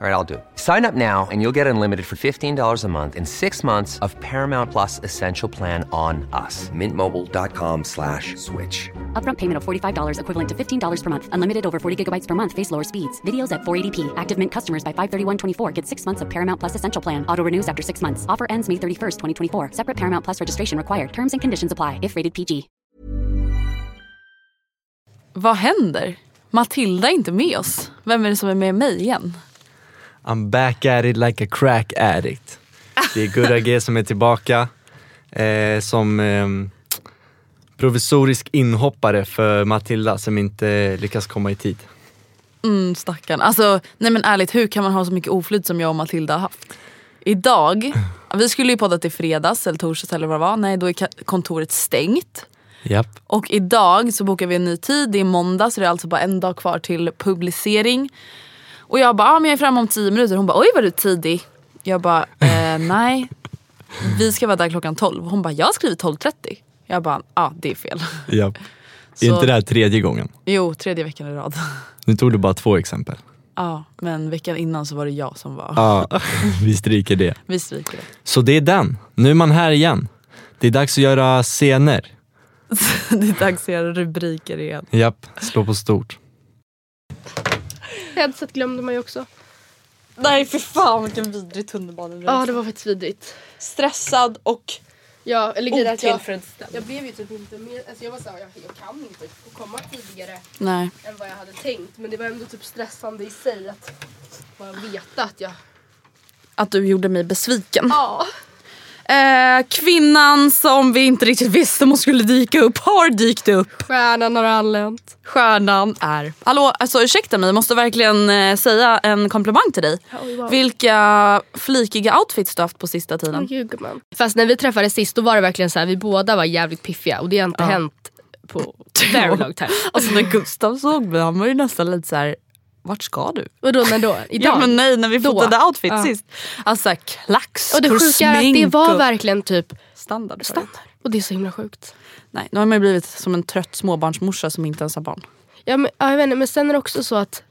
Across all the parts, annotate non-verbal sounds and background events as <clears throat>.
All right, I'll do it. Sign up now and you'll get unlimited for $15 a month in six months of Paramount Plus Essential Plan on us. Mintmobile.com slash switch. Upfront payment of $45 equivalent to $15 per month. Unlimited over 40 gigabytes per month. Face lower speeds. Videos at 480p. Active Mint customers by 531.24 get six months of Paramount Plus Essential Plan. Auto renews after six months. Offer ends May 31st, 2024. Separate Paramount Plus registration required. Terms and conditions apply if rated PG. Vad händer? Matilda är inte med oss. Vem är det som är med mig igen? I'm back at it like a crack addict. Det är Gurra G som är tillbaka eh, som eh, provisorisk inhoppare för Matilda som inte lyckas komma i tid. Mm, stackarn. Alltså, nej men ärligt, hur kan man ha så mycket oflyt som jag och Matilda har haft? Idag, <laughs> vi skulle ju podda till fredags eller torsdags eller vad det var. Nej, då är kontoret stängt. Japp. Och idag så bokar vi en ny tid, det är måndag så det är alltså bara en dag kvar till publicering. Och jag bara, ah, men jag är framme om tio minuter. Hon bara, oj vad du är tidig. Jag bara, eh, <laughs> nej. Vi ska vara där klockan 12. Hon bara, jag har skrivit 12.30. Jag bara, ja ah, det är fel. <laughs> Japp. Så- <laughs> Är inte det här tredje gången? Jo, tredje veckan i rad. Nu tog du bara två exempel. Ja, men veckan innan så var det jag som var. Ja, vi stryker det. Vi stryker det. Så det är den. Nu är man här igen. Det är dags att göra scener. Det är dags att göra rubriker igen. Japp, slå på stort. Headset glömde man ju också. Nej för fan vilken vidrig tunnelbaneresa. Ja det var faktiskt vidrigt. Stressad och Ja, eller grejen att jag, jag blev ju typ inte med, alltså jag var såhär, jag, jag kan inte komma tidigare Nej. än vad jag hade tänkt. Men det var ändå typ stressande i sig att bara veta att jag... Att du gjorde mig besviken. Ja. Eh, kvinnan som vi inte riktigt visste om hon skulle dyka upp har dykt upp. Stjärnan har anlänt. Stjärnan är... Hallå, alltså ursäkta mig, jag måste verkligen eh, säga en komplimang till dig. Oj, wow. Vilka flikiga outfits du haft på sista tiden. Gumman. Fast när vi träffades sist då var det verkligen så här, vi båda var jävligt piffiga och det har inte Ja. hänt på <laughs> very long time. Alltså när Gustav såg mig, han var ju nästan lite så här. Vart ska du? Vadå när då? <laughs> Idag? Ja men nej när vi Då? fotade outfit Ja. sist. Alltså klackskor, och det sjuka är att det var verkligen typ standard. standard. Och det är så himla sjukt. Nej, nu har man ju blivit som en trött småbarnsmorsa som inte ens har barn. Ja, men, ja, jag vet inte, men sen är det också så att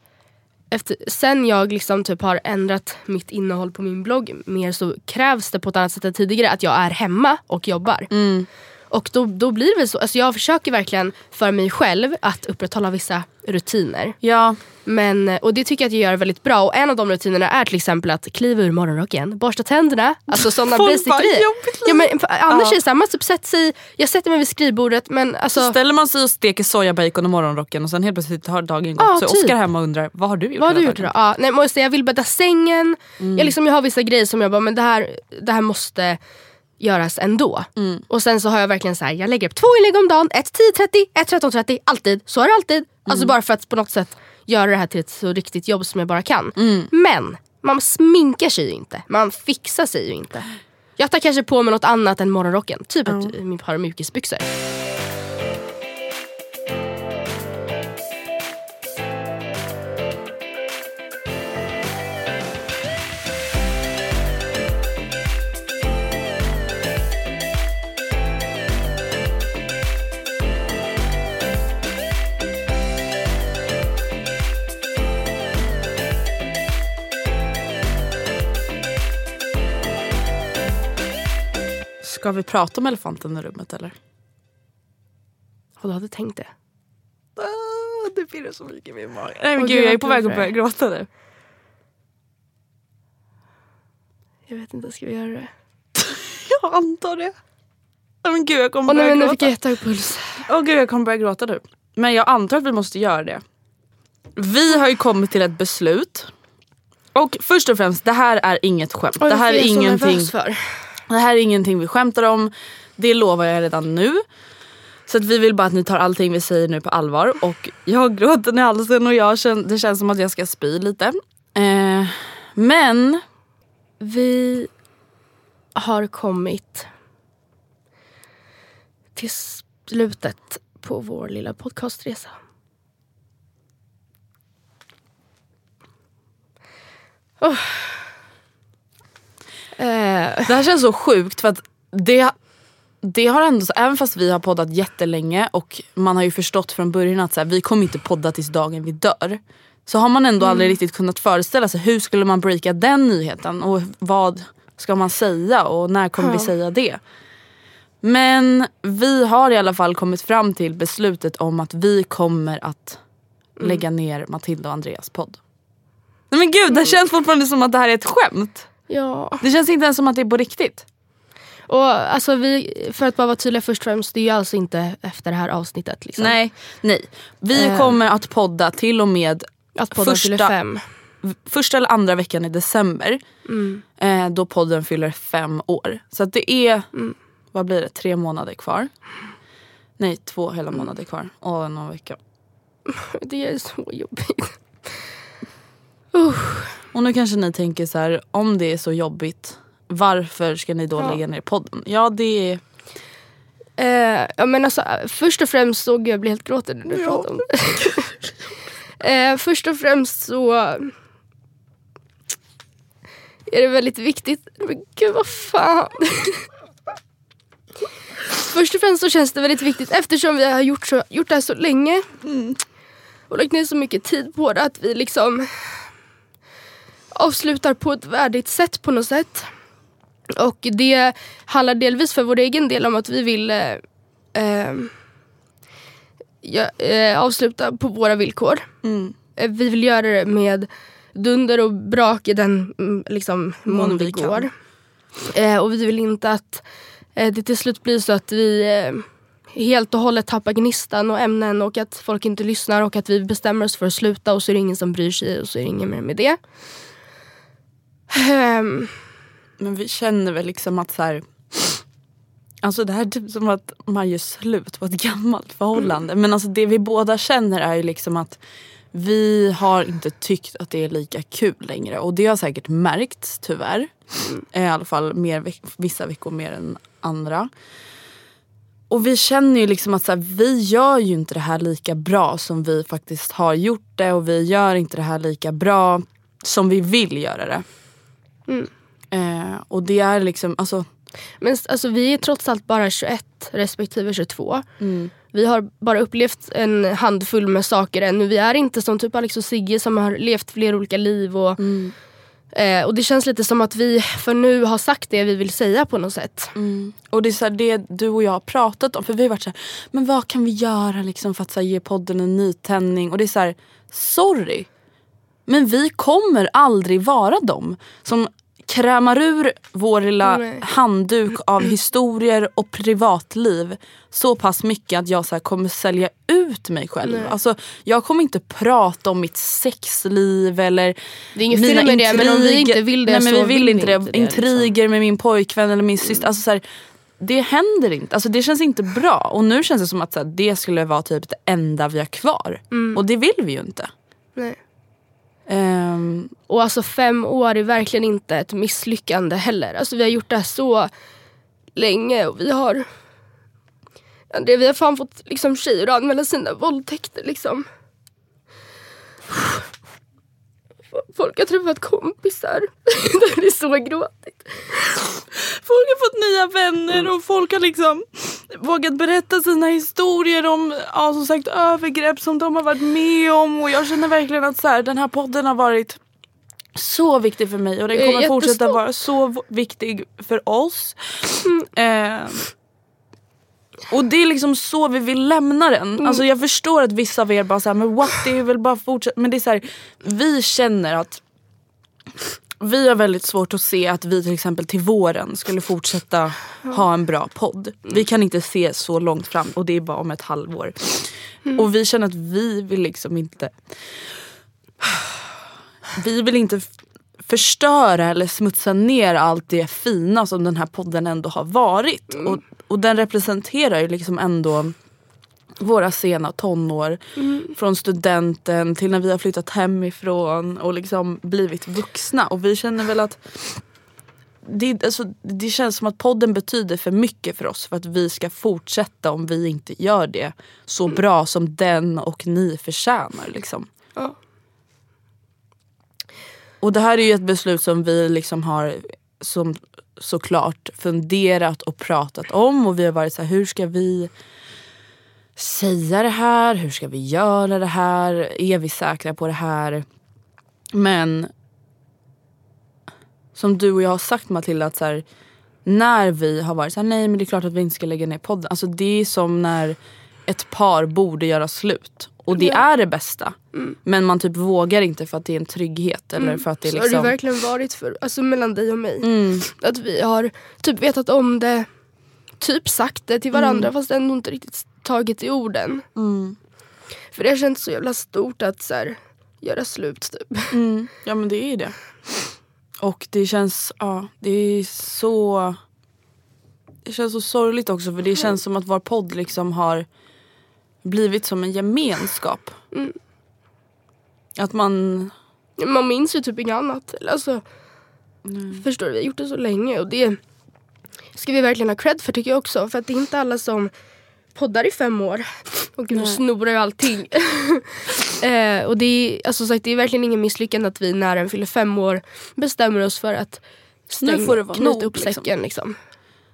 efter, sen jag liksom typ har ändrat mitt innehåll på min blogg mer så krävs det på ett annat sätt än tidigare att jag är hemma och jobbar. Och då, då blir det väl så. Alltså jag försöker verkligen för mig själv att upprätthålla vissa rutiner. Ja, Men, och det tycker jag att jag gör väldigt bra. Och en av de rutinerna är till exempel att kliva ur morgonrocken, borsta tänderna. Alltså <laughs> sådana basic grejer. "Jobbigt Ja, men, för annars Ja. är det samma, typ, sätt sig, jag sätter mig vid skrivbordet men alltså, så ställer man sig och steker sojabacon i morgonrocken och sen helt plötsligt har dagen gått. Ja, så typ. Oskar hemma och undrar, vad har du gjort Vad har du gjort dagen?" idag? Ja, nej, men jag, vill bädda sängen. Jag, liksom, jag har vissa grejer som jag bara, men det här, det här måste göras ändå. Och sen så har jag verkligen så här, jag lägger upp två inlägg om dagen. Ett 10.30, ett 13.30, alltid. Så är det alltid. Alltså bara för att på något sätt göra det här till ett så riktigt jobb som jag bara kan. Men man sminkar sig ju inte. Man fixar sig ju inte. Jag tar kanske på mig något annat än morgonrocken. Typ ett par mjukisbyxor. Ska vi prata om elefanten i rummet eller? Och du hade tänkt det? Ah, det pirrar så mycket i min mage. Nej men gud gud, jag är på väg att börja gråta nu. Jag vet inte, ska vi göra det? <laughs> Jag antar det. Nej men gud jag kommer Åh nej börja men nu gråta. fick jag jättehög puls. Åh gud jag kommer börja gråta nu. Men jag antar att vi måste göra det. Vi har ju kommit till ett beslut. Och först och främst, det här är inget skämt. Oj, det, här är så ingenting, för? Det här är ingenting vi skämtar om. Det lovar jag redan nu. Så att vi vill bara att ni tar allting vi säger nu på allvar. Och jag har gråten i halsen och jag känner, det känns som att jag ska spy lite. Eh, men Vi har kommit till slutet på vår lilla podcastresa. Oh. <laughs> Det här känns så sjukt för att det, det har ändå, även fast vi har poddat jättelänge och man har ju förstått från början att så här, vi kommer inte podda tills dagen vi dör. Så har man ändå aldrig riktigt kunnat föreställa sig hur skulle man breaka den nyheten och vad ska man säga och när kommer vi Ja. säga det. Men vi har i alla fall kommit fram till beslutet om att vi kommer att lägga ner Matilda och Andreas podd. Nej men gud, det känns fortfarande som att det här är ett skämt. Ja. Det känns inte ens som att det är på riktigt. Och alltså vi, för att bara vara tydliga först och främst, det är ju alltså inte efter det här avsnittet. Liksom. Nej, nej. Vi Eh. kommer att podda till och med Att podden fyller första- fem. första eller andra veckan i december. Mm. Eh, då podden fyller fem år. Så det är, vad blir det, tre månader kvar? Nej, två hela månader kvar. Och någon vecka. <laughs> Det är så jobbigt. Och nu kanske ni tänker så här, om det är så jobbigt, varför ska ni då Ja. lägga ner podden? Ja, det är... Eh, ja, men alltså, först och främst så, gud, jag blir helt gråten när du pratar om det. <laughs> eh, först och främst så är det väldigt viktigt. Men gud vad fan. <laughs> först och främst så känns det väldigt viktigt eftersom vi har gjort, så, gjort det här så länge och lagt ner så mycket tid på det att vi liksom avslutar på ett värdigt sätt på något sätt. Och det handlar delvis för vår egen del om att vi vill eh, eh, eh, avsluta på våra villkor. Mm. Eh, vi vill göra det med dunder och brak i den mm, liksom, mån vi går. Eh, och vi vill inte att eh, det till slut blir så att vi helt och hållet tappar gnistan och ämnen och att folk inte lyssnar och att vi bestämmer oss för att sluta och så är det ingen som bryr sig och så är det inget mer med det. Um. Men vi känner väl liksom att så här. Alltså det här är typ som att man gör slut på ett gammalt förhållande. Men alltså det vi båda känner är ju liksom att vi har inte tyckt att det är lika kul längre. Och det har säkert märkts tyvärr. Eh, I alla fall mer, veck- vissa veckor mer än andra. Och vi känner ju liksom att så här, vi gör ju inte det här lika bra som vi faktiskt har gjort det. Och vi gör inte det här lika bra som vi vill göra det. Eh, och det är liksom, alltså Men alltså, vi är trots allt bara 21 respektive 22. Vi har bara upplevt en handfull med saker ännu. Vi är inte som typ Alex och Sigge som har levt flera olika liv. Och, eh, och det känns lite som att vi för nu har sagt det vi vill säga på något sätt. Och det är så här, det du och jag har pratat om. För vi har varit så här, men vad kan vi göra liksom för att här, ge podden en nytändning? Och det är så här, sorry. Men vi kommer aldrig vara dem som krämar ur vår lilla Nej. handduk av historier och privatliv så pass mycket att jag så kommer sälja ut mig själv. Nej. Alltså, jag kommer inte prata om mitt sexliv eller Det är inget mina fel med det, men om vi inte vill det Nej, men så vi vill vill inte vi det. inte det, liksom. Intriger med min pojkvän eller min syster. Alltså, så här, det händer inte. Alltså, det känns inte bra. Och nu känns det som att så här, det skulle vara typ det enda vi har kvar. Och det vill vi ju inte. Nej. Um, Och alltså fem år är verkligen inte ett misslyckande heller. Alltså vi har gjort det här så länge och vi har... Det, vi har fan fått liksom, tjejer att anmäla sina våldtäkter liksom. Folk har träffat kompisar. <laughs> det är så gråtigt. folk har fått nya vänner och folk har liksom vågat berätta sina historier om ja, som sagt, övergrepp som de har varit med om. Och jag känner verkligen att så här, den här podden har varit så viktig för mig och den kommer fortsätta vara så viktig för oss. Eh, Och det är liksom så vi vill lämna den. Alltså jag förstår att vissa av er bara såhär, men what, det är väl bara fortsätt. Men det är så här, vi känner att vi har väldigt svårt att se att vi till exempel till våren skulle fortsätta ha en bra podd. Vi kan inte se så långt fram och det är bara om ett halvår. Och vi känner att vi vill liksom inte vi vill inte förstöra eller smutsa ner allt det fina som den här podden ändå har varit. Och, och den representerar ju liksom ändå våra sena tonår. Från studenten till när vi har flyttat hemifrån och liksom blivit vuxna. Och vi känner väl att det, alltså, det känns som att podden betyder för mycket för oss för att vi ska fortsätta om vi inte gör det så bra som den och ni förtjänar. Liksom. Och det här är ju ett beslut som vi liksom har som såklart funderat och pratat om och vi har varit så här, hur ska vi säga det här? Hur ska vi göra det här? Är vi säkra på det här? Men som du och jag har sagt Matilda, att så här, när vi har varit så här, nej men det är klart att vi inte ska lägga ner podden. Alltså det är som när ett par borde göra slut. Och det är det bästa. Men man typ vågar inte för att det är en trygghet. Eller för att det är Så har liksom... det verkligen varit för, alltså mellan dig och mig. Mm. Att vi har typ vetat om det, typ sagt det till varandra Mm. fast ändå inte riktigt tagit i orden. För det har känts så jävla stort att så här, göra slut typ. Mm. Ja men det är det. Och det känns, ja det är så Det känns så sorgligt också för det känns som att vår podd liksom har blivit som en gemenskap. Att man, Man minns ju typ inget annat. Alltså, Förstår du? Vi har gjort det så länge och det ska vi verkligen ha cred för tycker jag också. För att det är inte alla som poddar i fem år. Och nu snorar jag allting. <laughs> eh, och det är, alltså, sagt, det är verkligen ingen misslyckande att vi när den fyller fem år bestämmer oss för att Nu stänga, får det vara knyta nog, upp liksom. säcken. Liksom.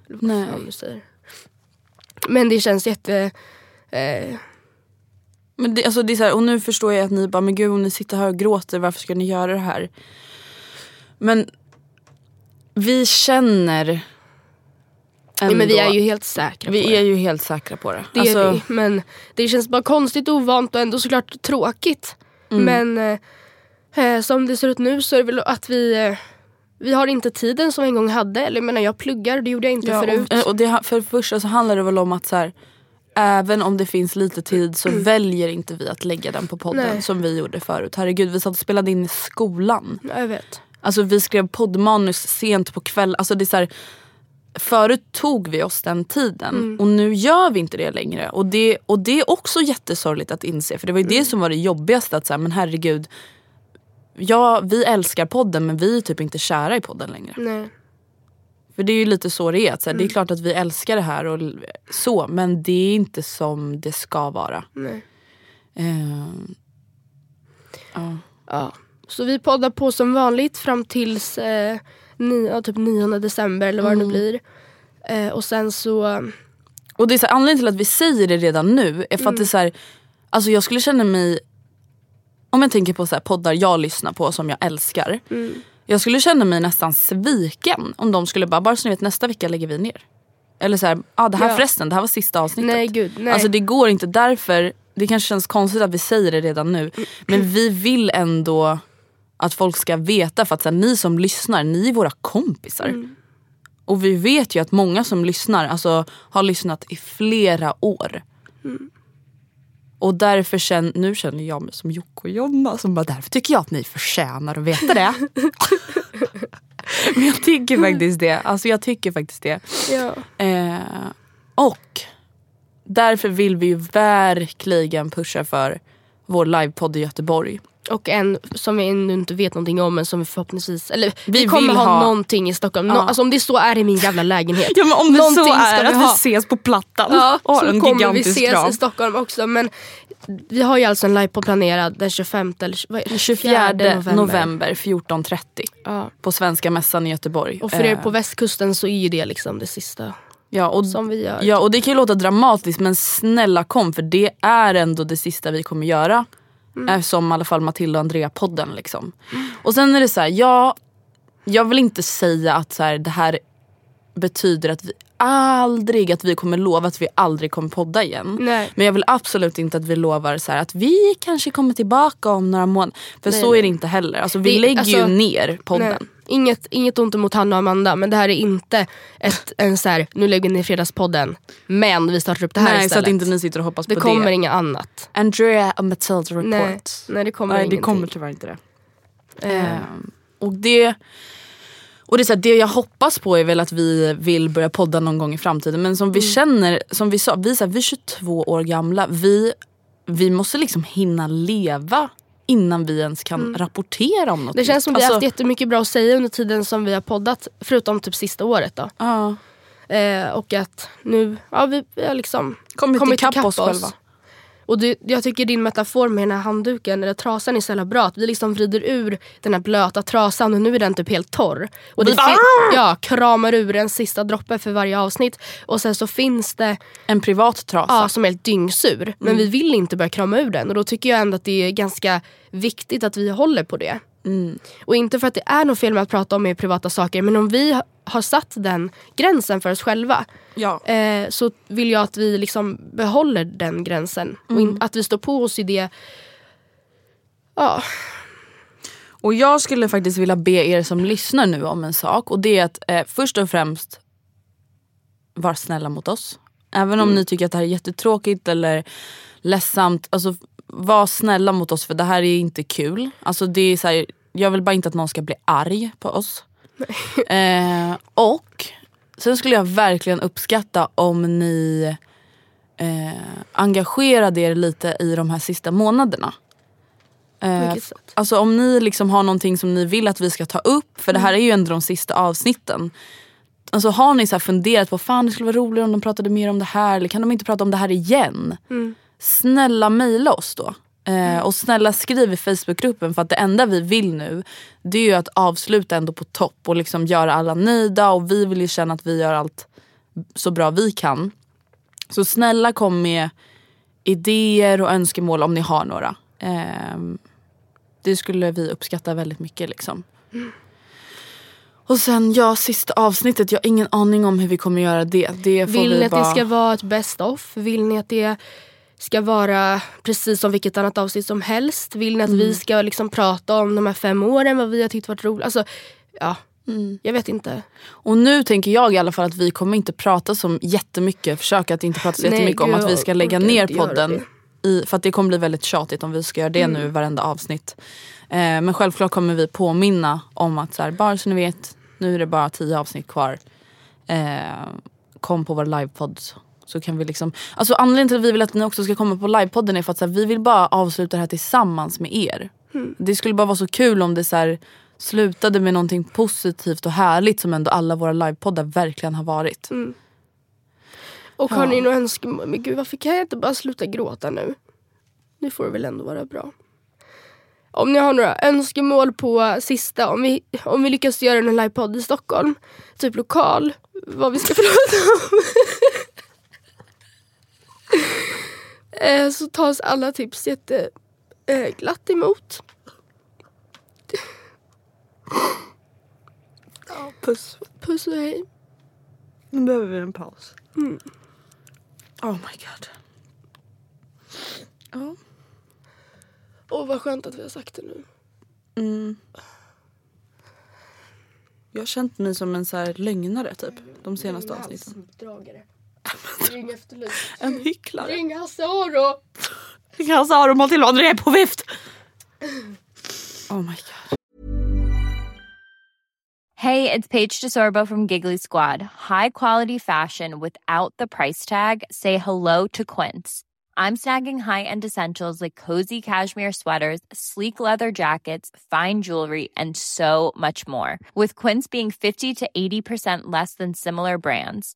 Vad Nej. Men det känns jätte... Eh, men det, alltså det är så här, och nu förstår jag att ni bara, men gud om ni sitter här och gråter, varför ska ni göra det här? Men vi känner nej, men vi ändå- är ju helt säkra på vi det. är ju helt säkra på det. Det Alltså, är vi. Men det känns bara konstigt ovant och ändå såklart tråkigt. Mm. Men eh, eh, som det ser ut nu så är det väl att vi eh, vi har inte tiden som vi en gång hade. Eller jag menar jag pluggar, det gjorde jag inte Ja, förut. och, och det, för det första så handlar det väl om att så här, även om det finns lite tid så väljer inte vi att lägga den på podden Nej. som vi gjorde förut. Herregud, vi satt och spelade in i skolan. Ja, jag vet. Alltså vi skrev poddmanus sent på kvällen. Alltså det är så här, förut tog vi oss den tiden och nu gör vi inte det längre. Och det, och det är också jättesorgligt att inse för det var ju det som var det jobbigaste. Att så här, men herregud, ja, vi älskar podden men vi är typ inte kära i podden längre. Nej. För det är ju lite så det är. att Så här, Det är klart att vi älskar det här och så men det är inte som det ska vara. Nej. Ehm, ja. Ja. Så vi poddar på som vanligt fram tills eh, ni, ja, typ 9 december eller vad Mm. det nu blir. Eh, och sen så... Och det är så här, anledningen till att vi säger det redan nu är för att det är så här, alltså jag skulle känna mig, om jag tänker på så här poddar jag lyssnar på som jag älskar. Jag skulle känna mig nästan sviken om de skulle bara, bara så ni vet nästa vecka lägger vi ner. Eller så här, ah, det här Ja. förresten, det här var sista avsnittet. Nej gud, nej. Alltså det går inte därför, det kanske känns konstigt att vi säger det redan nu. Men vi vill ändå att folk ska veta för att här, ni som lyssnar, ni är våra kompisar. Och vi vet ju att många som lyssnar alltså, har lyssnat i flera år. Och därför känner, nu känner jag mig som Jocke och Jonna som bara därför tycker jag att ni förtjänar att veta det. <laughs> Men jag tycker faktiskt det. Alltså jag tycker faktiskt det. ja. Eh, och därför vill vi ju verkligen pusha för vår livepodd i Göteborg. Och en som vi ännu inte vet någonting om men som vi förhoppningsvis, eller vi, Vi kommer ha, ha- någonting i Stockholm. Nå, Ja. alltså om det så är i min jävla lägenhet. Ja men om det Någonting så är vi att vi ses på Plattan Ja, har så kommer vi ses kram. i Stockholm också. Men vi har ju alltså en livepodd planerad den 25 eller vad är det? 24 november, 14.30 Ja. på Svenska Mässan i Göteborg. Och för er Eh, på västkusten så är ju det liksom det sista ja, och, som vi gör. ja, och det kan ju låta dramatiskt men snälla kom för det är ändå det sista vi kommer göra. Mm. Som i alla fall Matilda och Andrea-podden. Liksom. Och sen är det så här, ja, jag vill inte säga att så här, det här betyder att vi aldrig att vi kommer lova att vi aldrig kommer podda igen. Nej. Men jag vill absolut inte att vi lovar så här att vi kanske kommer tillbaka om några månader. För Nej, så nej. är det inte heller. Alltså, vi Det- lägger ju alltså, ner podden. Nej. Inget, inget ont emot Hanna och Amanda men det här är inte ett, en så här, nu lägger ni Fredagspodden men vi startar upp det här Nej, så istället. att inte ni sitter och hoppas det på kommer det. inget annat. Andrea och Matilda Nej, report. nej det kommer Nej det ingenting. kommer tyvärr inte det. Ehm, och det, och det, är så här, det jag hoppas på är väl att vi vill börja podda någon gång i framtiden. Men som vi Mm. känner, som vi sa, vi, är så här, vi är 22 år gamla. Vi, vi måste liksom hinna leva innan vi ens kan rapportera om något Mm. det känns som vi har Alltså, haft jättemycket bra att säga under tiden som vi har poddat. Förutom typ sista året då. ja, Eh, och att nu, ja vi, vi har liksom kommit, kommit ikapp ikapp oss själva. Och det, jag tycker din metafor med den här handduken eller trasan är så jävla bra. Att vi liksom vrider ur den här blöta trasan och nu är den typ helt torr. Och det ja, kramar ur en sista droppe för varje avsnitt. Och sen så finns det En privat trasa. ja, som är helt dyngsur. Men Mm. vi vill inte börja krama ur den. Och då tycker jag ändå att det är ganska viktigt att vi håller på det. Mm. Och inte för att det är något fel med att prata om mer privata saker. Men om vi har satt den gränsen för oss själva. Ja. Eh, så vill jag att vi liksom behåller den gränsen. Och Mm. in, att vi står på oss i det. Ja, Och jag skulle faktiskt vilja be er som lyssnar nu om en sak. Och det är att eh, först och främst var snälla mot oss. Även om ni tycker att det här är jättetråkigt eller ledsamt. Alltså, var snälla mot oss för det här är inte kul. Alltså, det är så här, jag vill bara inte att någon ska bli arg på oss. <laughs> Eh, och sen skulle jag verkligen uppskatta om ni eh, engagerade er lite i de här sista månaderna. Eh? Alltså om ni liksom har någonting som ni vill att vi ska ta upp, för det här är ju ändå de sista avsnitten. Alltså har ni så funderat på fan det skulle vara roligare om de pratade mer om det här eller kan de inte prata om det här igen? Snälla mejla oss då. Eh, och snälla skriv i Facebookgruppen för att det enda vi vill nu det är ju att avsluta ändå på topp och liksom göra alla nöjda och vi vill ju känna att vi gör allt så bra vi kan. Så snälla kom med idéer och önskemål om ni har några. Ehm, det skulle vi uppskatta väldigt mycket. Liksom. Och sen ja, sista avsnittet. Jag har ingen aning om hur vi kommer göra det. det får Vill vi ni att bara... det ska vara ett best of? Vill ni att det ska vara precis som vilket annat avsnitt som helst? Vill ni att Mm. vi ska liksom prata om de här fem åren, vad vi har tyckt varit roligt? Alltså, ja, Mm. jag vet inte. Och nu tänker jag i alla fall att vi kommer inte prata så jättemycket. Försöka att inte prata så Nej, jättemycket om gud, att vi ska lägga ner podden. Mm. I, för att det kommer bli väldigt tjatigt om vi ska göra det nu varenda avsnitt. Eh, men självklart kommer vi påminna om att så här, bara så ni vet, nu är det bara tio avsnitt kvar. Eh, kom på vår livepodd. Så, kan vi liksom, alltså anledningen till att vi vill att ni också ska komma på livepodden är för att så här, vi vill bara avsluta det här tillsammans med er. Mm. Det skulle bara vara så kul om det så här, slutade med någonting positivt och härligt som ändå alla våra livepoddar verkligen har varit. Mm. Och har ni några önskemål? Men gud, varför kan jag inte bara sluta gråta nu? Nu får det väl ändå vara bra. Om ni har några önskemål på sista, om vi, om vi lyckas göra en livepodd i Stockholm, typ lokal, vad vi ska <laughs> prata om. <laughs> eh, så tas alla tips jätte eh, emot. Puss. Puss och hej. Nu behöver vi en paus. Oh my god. Ja. Åh vad skönt att vi har sagt det nu. Mm. Jag har känt mig som en så här lögnare typ de senaste avsnitten. Dragare. <laughs> Ring efterlyst. En hycklare. Ring Hasse Aro. Jag sa de till André är på vift. Oh my god. Hey, it's Paige DeSorbo from Giggly Squad. High quality fashion without the price tag. Say hello to Quince. I'm snagging high-end essentials like cozy cashmere sweaters, sleek leather jackets, fine jewelry, and so much more. With Quince being 50 to 80% less than similar brands.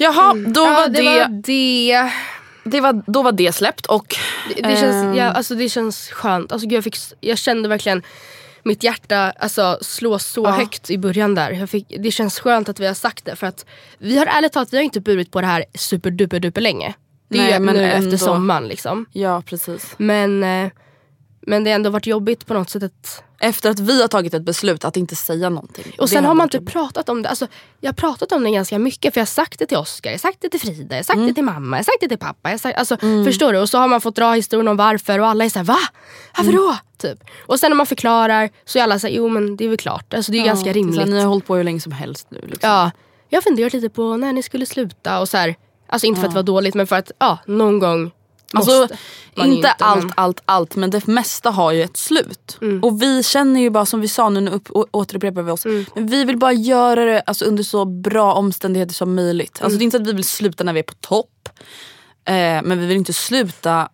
Jaha, då Ja, var det det, var det. det var, då var det släppt och Det, det, känns, ehm, ja, alltså, det känns skönt. Alltså, gud, jag, fick, jag kände verkligen mitt hjärta alltså, slå så Ja. högt i början där. Fick, det känns skönt att vi har sagt det. För att vi har ärligt talat vi har inte burit på det här superduper duper länge. Det är Nej, ju men nu ändå. efter sommaren liksom. ja precis. Men, eh, men det har ändå varit jobbigt på något sätt. Att, Efter att vi har tagit ett beslut att inte säga någonting. och sen har man inte jobbigt. pratat om det. Alltså, jag har pratat om det ganska mycket för jag har sagt det till Oskar, jag har sagt det till Frida, jag har sagt Mm. det till mamma, jag har sagt det till pappa. Jag sagt, alltså, Förstår du? Och så har man fått dra historien om varför och alla är såhär va? Varför Mm. då? Typ. Och sen när man förklarar så är alla såhär jo men det är väl klart. Alltså, det är ju ganska Ja, här, rimligt. Ni har hållit på hur länge som helst nu. Liksom. Ja, jag har funderat lite på när ni skulle sluta och så här, Alltså inte för att det var dåligt men för att ja, någon gång Alltså, ju inte allt, men- allt, allt men det mesta har ju ett slut. Mm. Och vi känner ju bara som vi sa nu, nu upp, å- återupprepar vi oss. Mm. Men vi vill bara göra det alltså, under så bra omständigheter som möjligt. Mm. Alltså, det är inte att vi vill sluta när vi är på topp. Eh, men vi vill inte sluta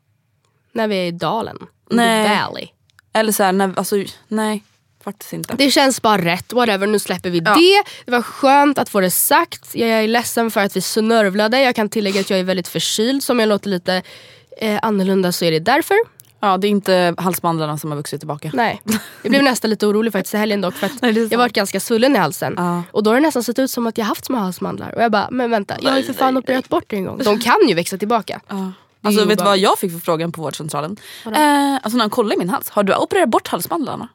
När vi är i dalen. Nej. The valley. Eller så här, när, alltså, nej faktiskt inte. Det känns bara rätt, whatever, nu släpper vi Ja. det. Det var skönt att få det sagt. Jag är ledsen för att vi snörvlade. Jag kan tillägga att jag är väldigt förkyld. Så om jag låter lite eh, annorlunda så är det därför. Ja, det är inte halsmandlarna som har vuxit tillbaka. Nej. <laughs> Jag blev nästan lite orolig faktiskt i helgen dock. För att <laughs> Nej, jag varit ganska svullen i halsen. Ja. Och då har det nästan sett ut som att jag haft små halsmandlar. Och jag bara, men vänta, jag har ju för fan opererat bort det en gång. <laughs> De kan ju växa tillbaka. Ja. Alltså vet du vad jag fick för frågan på vårdcentralen? Eh, alltså när han kollade i min hals. Har du opererat bort halsmandlarna?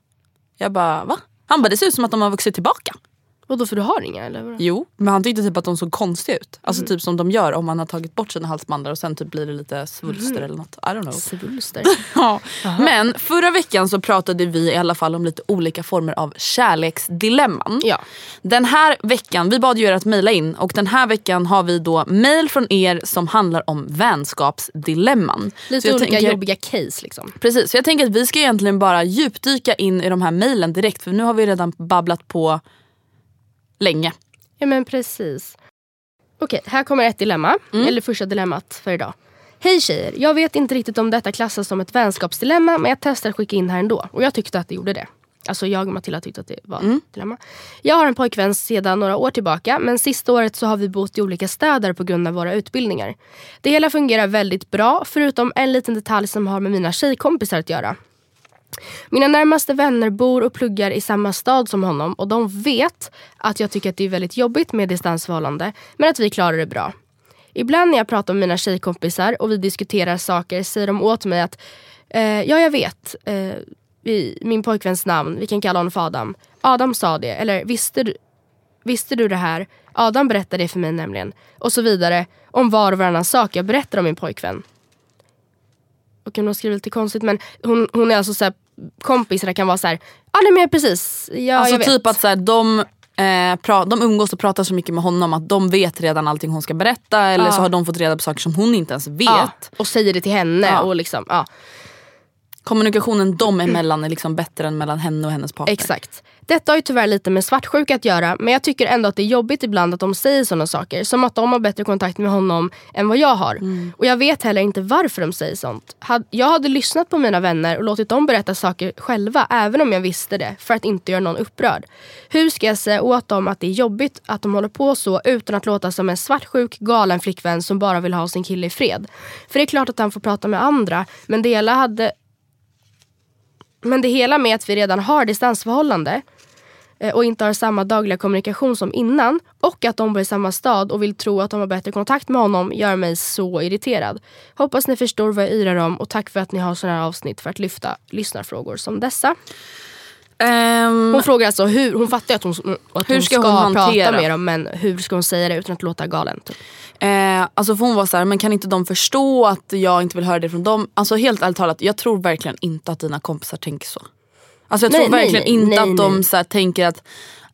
Jag bara va? Han bara det ser ut som att de har vuxit tillbaka. Och då för du har inga eller? vadå? Jo, men han tyckte typ att de såg konstiga ut. Alltså Mm. typ som de gör om man har tagit bort sina halsmandlar och sen typ blir det lite svulster Mm. eller något. I don't know. Svulster. <laughs> Ja. Men förra veckan så pratade vi i alla fall om lite olika former av kärleksdilemman. Ja. Den här veckan, vi bad ju er att mejla in och den här veckan har vi då mejl från er som handlar om vänskapsdilemman. Lite olika tänker- jobbiga case liksom. Precis, så jag tänker att vi ska egentligen bara djupdyka in i de här mejlen direkt för nu har vi redan babblat på länge. Ja men precis. Okej, här kommer ett dilemma. Mm. Eller första dilemmat för idag. Hej tjejer, jag vet inte riktigt om detta klassas som ett vänskapsdilemma men jag testar att skicka in här ändå. Och jag tyckte att det gjorde det. Alltså jag och Matilda tyckte att det var Mm. ett dilemma. Jag har en pojkvän sedan några år tillbaka men sista året så har vi bott i olika städer på grund av våra utbildningar. Det hela fungerar väldigt bra förutom en liten detalj som har med mina tjejkompisar att göra. Mina närmaste vänner bor och pluggar i samma stad som honom och de vet att jag tycker att det är väldigt jobbigt med distansförhållande men att vi klarar det bra. Ibland när jag pratar med mina tjejkompisar och vi diskuterar saker säger de åt mig att eh, ja jag vet eh, vi, min pojkväns namn, vi kan kalla honom för Adam. Adam sa det eller visste du, visste du det här? Adam berättade det för mig nämligen. Och så vidare om var och varannan sak jag berättar om min pojkvän. Okej hon har skrivit lite konstigt men hon, hon är alltså såhär kompisarna kan vara så här, ja nej men precis, ja alltså jag vet. typ att så här, de, eh, pra- de umgås och pratar så mycket med honom att de vet redan allting hon ska berätta eller Ja. så har de fått reda på saker som hon inte ens vet. ja, och säger det till henne Ja. och liksom, ja. Kommunikationen dem emellan är liksom bättre än mellan henne och hennes partner. Exakt. Detta har ju tyvärr lite med svartsjuka att göra men jag tycker ändå att det är jobbigt ibland att de säger sådana saker. Som att de har bättre kontakt med honom än vad jag har. Och jag vet heller inte varför de säger sånt. Jag hade lyssnat på mina vänner och låtit dem berätta saker själva även om jag visste det för att inte göra någon upprörd. Hur ska jag säga åt dem att det är jobbigt att de håller på så utan att låta som en svartsjuk galen flickvän som bara vill ha sin kille i fred? För det är klart att han får prata med andra men det hela hade men det hela med att vi redan har distansförhållande eh, och inte har samma dagliga kommunikation som innan och att de bor i samma stad och vill tro att de har bättre kontakt med honom gör mig så irriterad. Hoppas ni förstår vad jag yrar om och tack för att ni har sådana här avsnitt för att lyfta lyssnarfrågor som dessa. Ehm, Hon frågar alltså hur, hon fattar att hon, att Hur hon ska hon hantera? prata med dem men hur ska hon säga det utan att låta galen? Typ. Eh, alltså för hon var så här, men kan inte de förstå att jag inte vill höra det från dem? Alltså helt ärligt talat, jag tror verkligen inte att dina kompisar tänker så. Alltså jag Nej, tror nej, verkligen nej, inte nej, att de så här, tänker att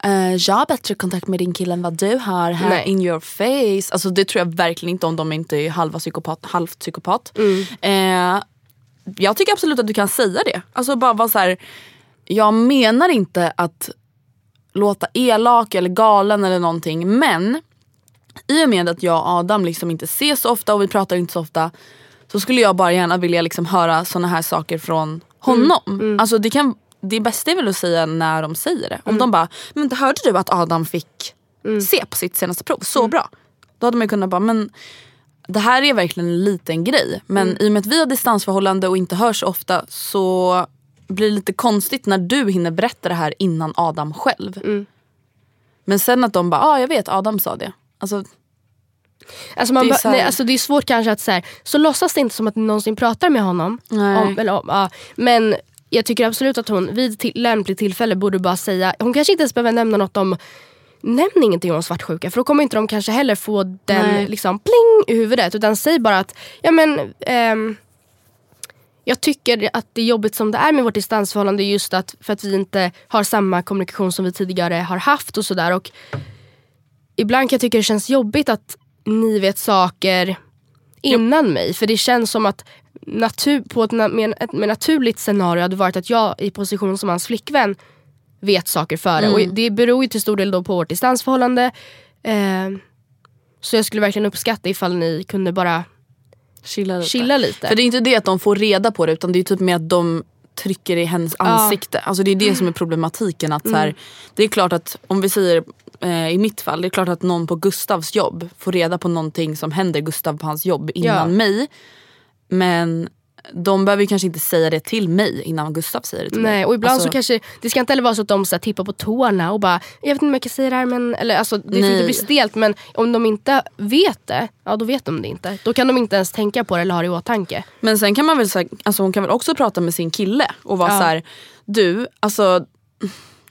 eh, jag har bättre kontakt med din kille än vad du har här Nej. in your face. Alltså det tror jag verkligen inte om de inte är halva psykopat, halvt psykopat. Mm. Eh, jag tycker absolut att du kan säga det. Alltså bara vara så här, jag menar inte att låta elak eller galen eller någonting men i och med att jag och Adam liksom inte ses så ofta och vi pratar inte så ofta så skulle jag bara gärna vilja liksom höra såna här saker från honom. Alltså det, kan, det bästa är väl att säga när de säger det. Om de bara, men det hörde du att Adam fick se på sitt senaste prov? Så bra. Då hade man kunnat bara, men det här är verkligen en liten grej. Men i och med att vi har distansförhållande och inte hörs så ofta så blir lite konstigt när du hinner berätta det här innan Adam själv. Men sen att de bara, ja ah, jag vet Adam sa det. Alltså, Alltså, man Det är så här- nej, alltså det är svårt kanske att så, här, så låtsas det inte som att ni någonsin pratar med honom. Nej. Om, eller, om, ja. Men jag tycker absolut att hon vid till, lämpligt tillfälle borde bara säga, hon kanske inte ens behöver nämna något om Nämn ingenting om svartsjuka för då kommer inte de kanske heller få den Nej. liksom pling i huvudet. Utan säg bara att ja, men, ehm, jag tycker att det är jobbigt som det är med vårt distansförhållande just att, för att vi inte har samma kommunikation som vi tidigare har haft och sådär. Och Ibland kan jag tycka det känns jobbigt att ni vet saker innan mig. För det känns som att natur, på ett, med ett mer naturligt scenario hade varit att jag i position som hans flickvän vet saker före. Och det beror ju till stor del då på vårt distansförhållande. Eh, så jag skulle verkligen uppskatta ifall ni kunde bara chilla lite. chilla lite. För det är inte det att de får reda på det utan det är typ med att de trycker i hennes ansikte. Alltså det är det som är problematiken. Att så här, det är klart att om vi säger eh, i mitt fall, det är klart att någon på Gustavs jobb får reda på någonting som händer Gustav på hans jobb innan Ja. mig. Men de behöver ju kanske inte säga det till mig innan Gustav säger det till mig. Nej, och ibland Alltså, så kanske, det ska inte heller vara så att de så här, tippar på tårna och bara jag vet inte om jag kan säga det här men, eller alltså det Nej. inte bli stelt men om de inte vet det, ja då vet de det inte. Då kan de inte ens tänka på det eller ha det i åtanke. Men sen kan man väl, så här, alltså hon kan väl också prata med sin kille och vara Ja. så här, du alltså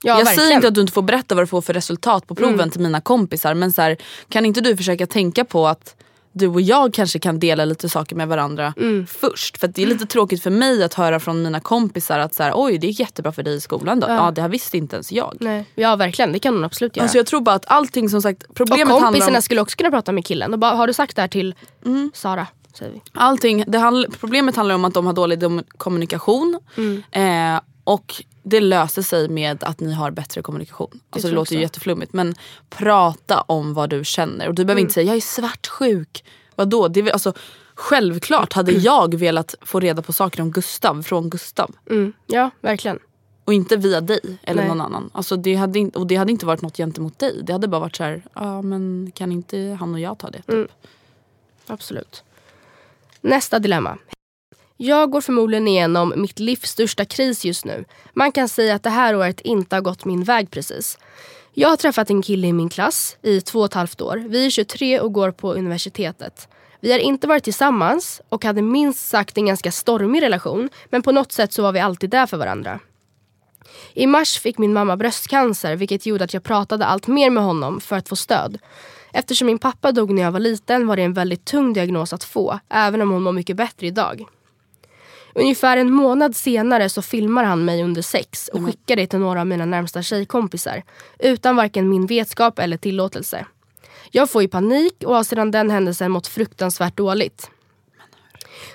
Ja, jag verkligen. säger inte att du inte får berätta vad du får för resultat på proven till mina kompisar men så här, kan inte du försöka tänka på att du och jag kanske kan dela lite saker med varandra först. För det är lite tråkigt för mig att höra från mina kompisar att så här, oj det är jättebra för dig i skolan då. Ja, det här visste inte ens jag. Nej. Ja verkligen, det kan hon absolut göra. Alltså jag tror bara att allting som sagt, och problemet handlar kompisarna om... skulle också kunna prata med killen och bara, har du sagt det här till Sara? Säger vi. Allting, det handl- problemet handlar om att de har dålig kommunikation. Eh, och det löser sig med att ni har bättre kommunikation. Alltså det tror jag låter ju jätteflummigt men prata om vad du känner. Och du behöver inte säga jag är svartsjuk. Vadå? Det alltså, självklart hade jag velat få reda på saker om Gustav från Gustav. Mm. Ja verkligen. Och inte via dig eller Nej. någon annan. Alltså det hade inte, och det hade inte varit något gentemot dig. Det hade bara varit så här, ja men kan inte han och jag ta det? Typ. Mm. Absolut. Nästa dilemma. Jag går förmodligen igenom mitt livs största kris just nu. Man kan säga att det här året inte har gått min väg precis. Jag har träffat en kille i min klass i två och ett halvt år. Vi är 23 och går på universitetet. Vi har inte varit tillsammans och hade minst sagt en ganska stormig relation. Men på något sätt så var vi alltid där för varandra. I mars fick min mamma bröstcancer vilket gjorde att jag pratade allt mer med honom för att få stöd. Eftersom min pappa dog när jag var liten var det en väldigt tung diagnos att få, även om hon mår mycket bättre idag. Ungefär en månad senare så filmar han mig under sex och skickar det till några av mina närmsta tjejkompisar. Utan varken min vetskap eller tillåtelse. Jag får ju panik och har sedan den händelsen mått fruktansvärt dåligt.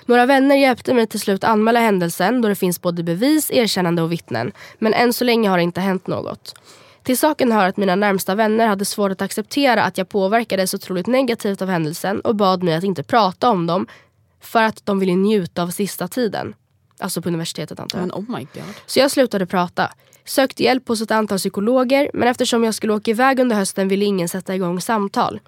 Några vänner hjälpte mig till slut anmäla händelsen då det finns både bevis, erkännande och vittnen. Men än så länge har det inte hänt något. Till saken hör att mina närmsta vänner hade svårt att acceptera att jag påverkades otroligt negativt av händelsen och bad mig att inte prata om dem för att de ville njuta av sista tiden. Alltså på universitetet antar jag. Men oh my god. Så jag slutade prata. Sökte hjälp hos ett antal psykologer men eftersom jag skulle åka iväg under hösten ville ingen sätta igång samtal.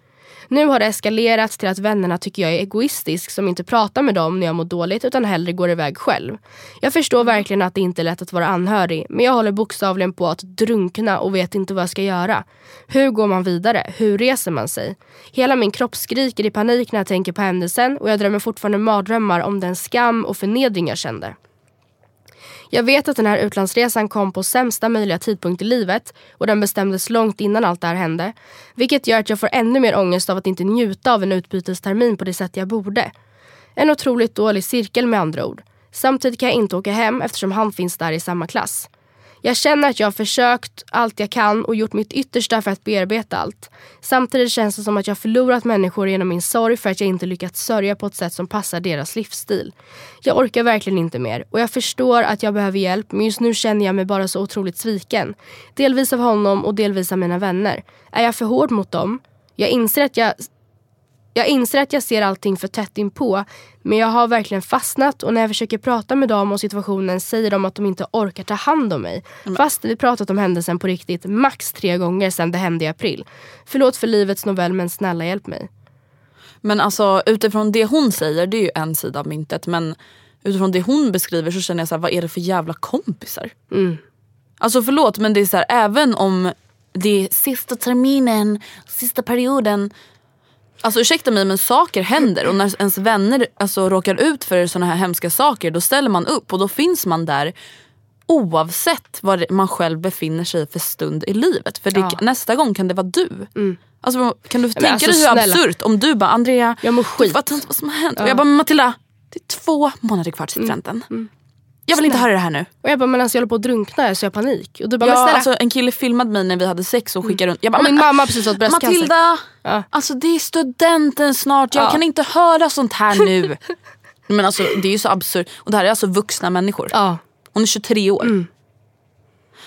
Nu har det eskalerat till att vännerna tycker jag är egoistisk som inte pratar med dem när jag mår dåligt utan hellre går iväg själv. Jag förstår verkligen att det inte är lätt att vara anhörig men jag håller bokstavligen på att drunkna och vet inte vad jag ska göra. Hur går man vidare? Hur reser man sig? Hela min kropp skriker i panik när jag tänker på händelsen och jag drömmer fortfarande mardrömmar om den skam och förnedring jag kände. Jag vet att den här utlandsresan kom på sämsta möjliga tidpunkt i livet och den bestämdes långt innan allt det här hände. Vilket gör att jag får ännu mer ångest av att inte njuta av en utbytestermin på det sätt jag borde. En otroligt dålig cirkel med andra ord. Samtidigt kan jag inte åka hem eftersom han finns där i samma klass. Jag känner att jag har försökt allt jag kan och gjort mitt yttersta för att bearbeta allt. Samtidigt känns det som att jag förlorat människor genom min sorg för att jag inte lyckats sörja på ett sätt som passar deras livsstil. Jag orkar verkligen inte mer och jag förstår att jag behöver hjälp men just nu känner jag mig bara så otroligt sviken. Delvis av honom och delvis av mina vänner. Är jag för hård mot dem? Jag inser att jag jag inser att jag ser allting för tätt inpå men jag har verkligen fastnat och när jag försöker prata med dem om situationen säger de att de inte orkar ta hand om mig. Fast vi pratat om händelsen på riktigt max tre gånger sedan det hände i april. Förlåt för livets novell men snälla hjälp mig. Men alltså utifrån det hon säger, det är ju en sida av myntet. Men utifrån det hon beskriver så känner jag så här, vad är det för jävla kompisar? Mm. Alltså förlåt men det är så här, även om det är sista terminen, sista perioden. Alltså ursäkta mig men saker händer och när ens vänner alltså, råkar ut för såna här hemska saker då ställer man upp och då finns man där oavsett var man själv befinner sig för stund i livet. För det, Ja. nästa gång kan det vara du. Alltså, kan du tänka alltså, dig hur snälla. absurt om du bara Andrea, Jag mår du skit. fattar inte vad som har hänt. Och jag bara men Matilda, det är två månader kvar till studenten. Jag vill inte höra det här nu. Och jag bara, men alltså jag håller på att drunkna så jag har panik. Och du bara, men Ja, snälla. alltså, en kille filmade mig när vi hade sex och skickade runt. Jag bara, och min men, mamma har precis fått bröstcancer. Matilda, Ja. alltså det är studenten snart. Jag Ja. kan inte höra sånt här nu. <laughs> men alltså det är ju så absurt. Och det här är alltså vuxna människor. Ja. Mm. Hon är 23 år.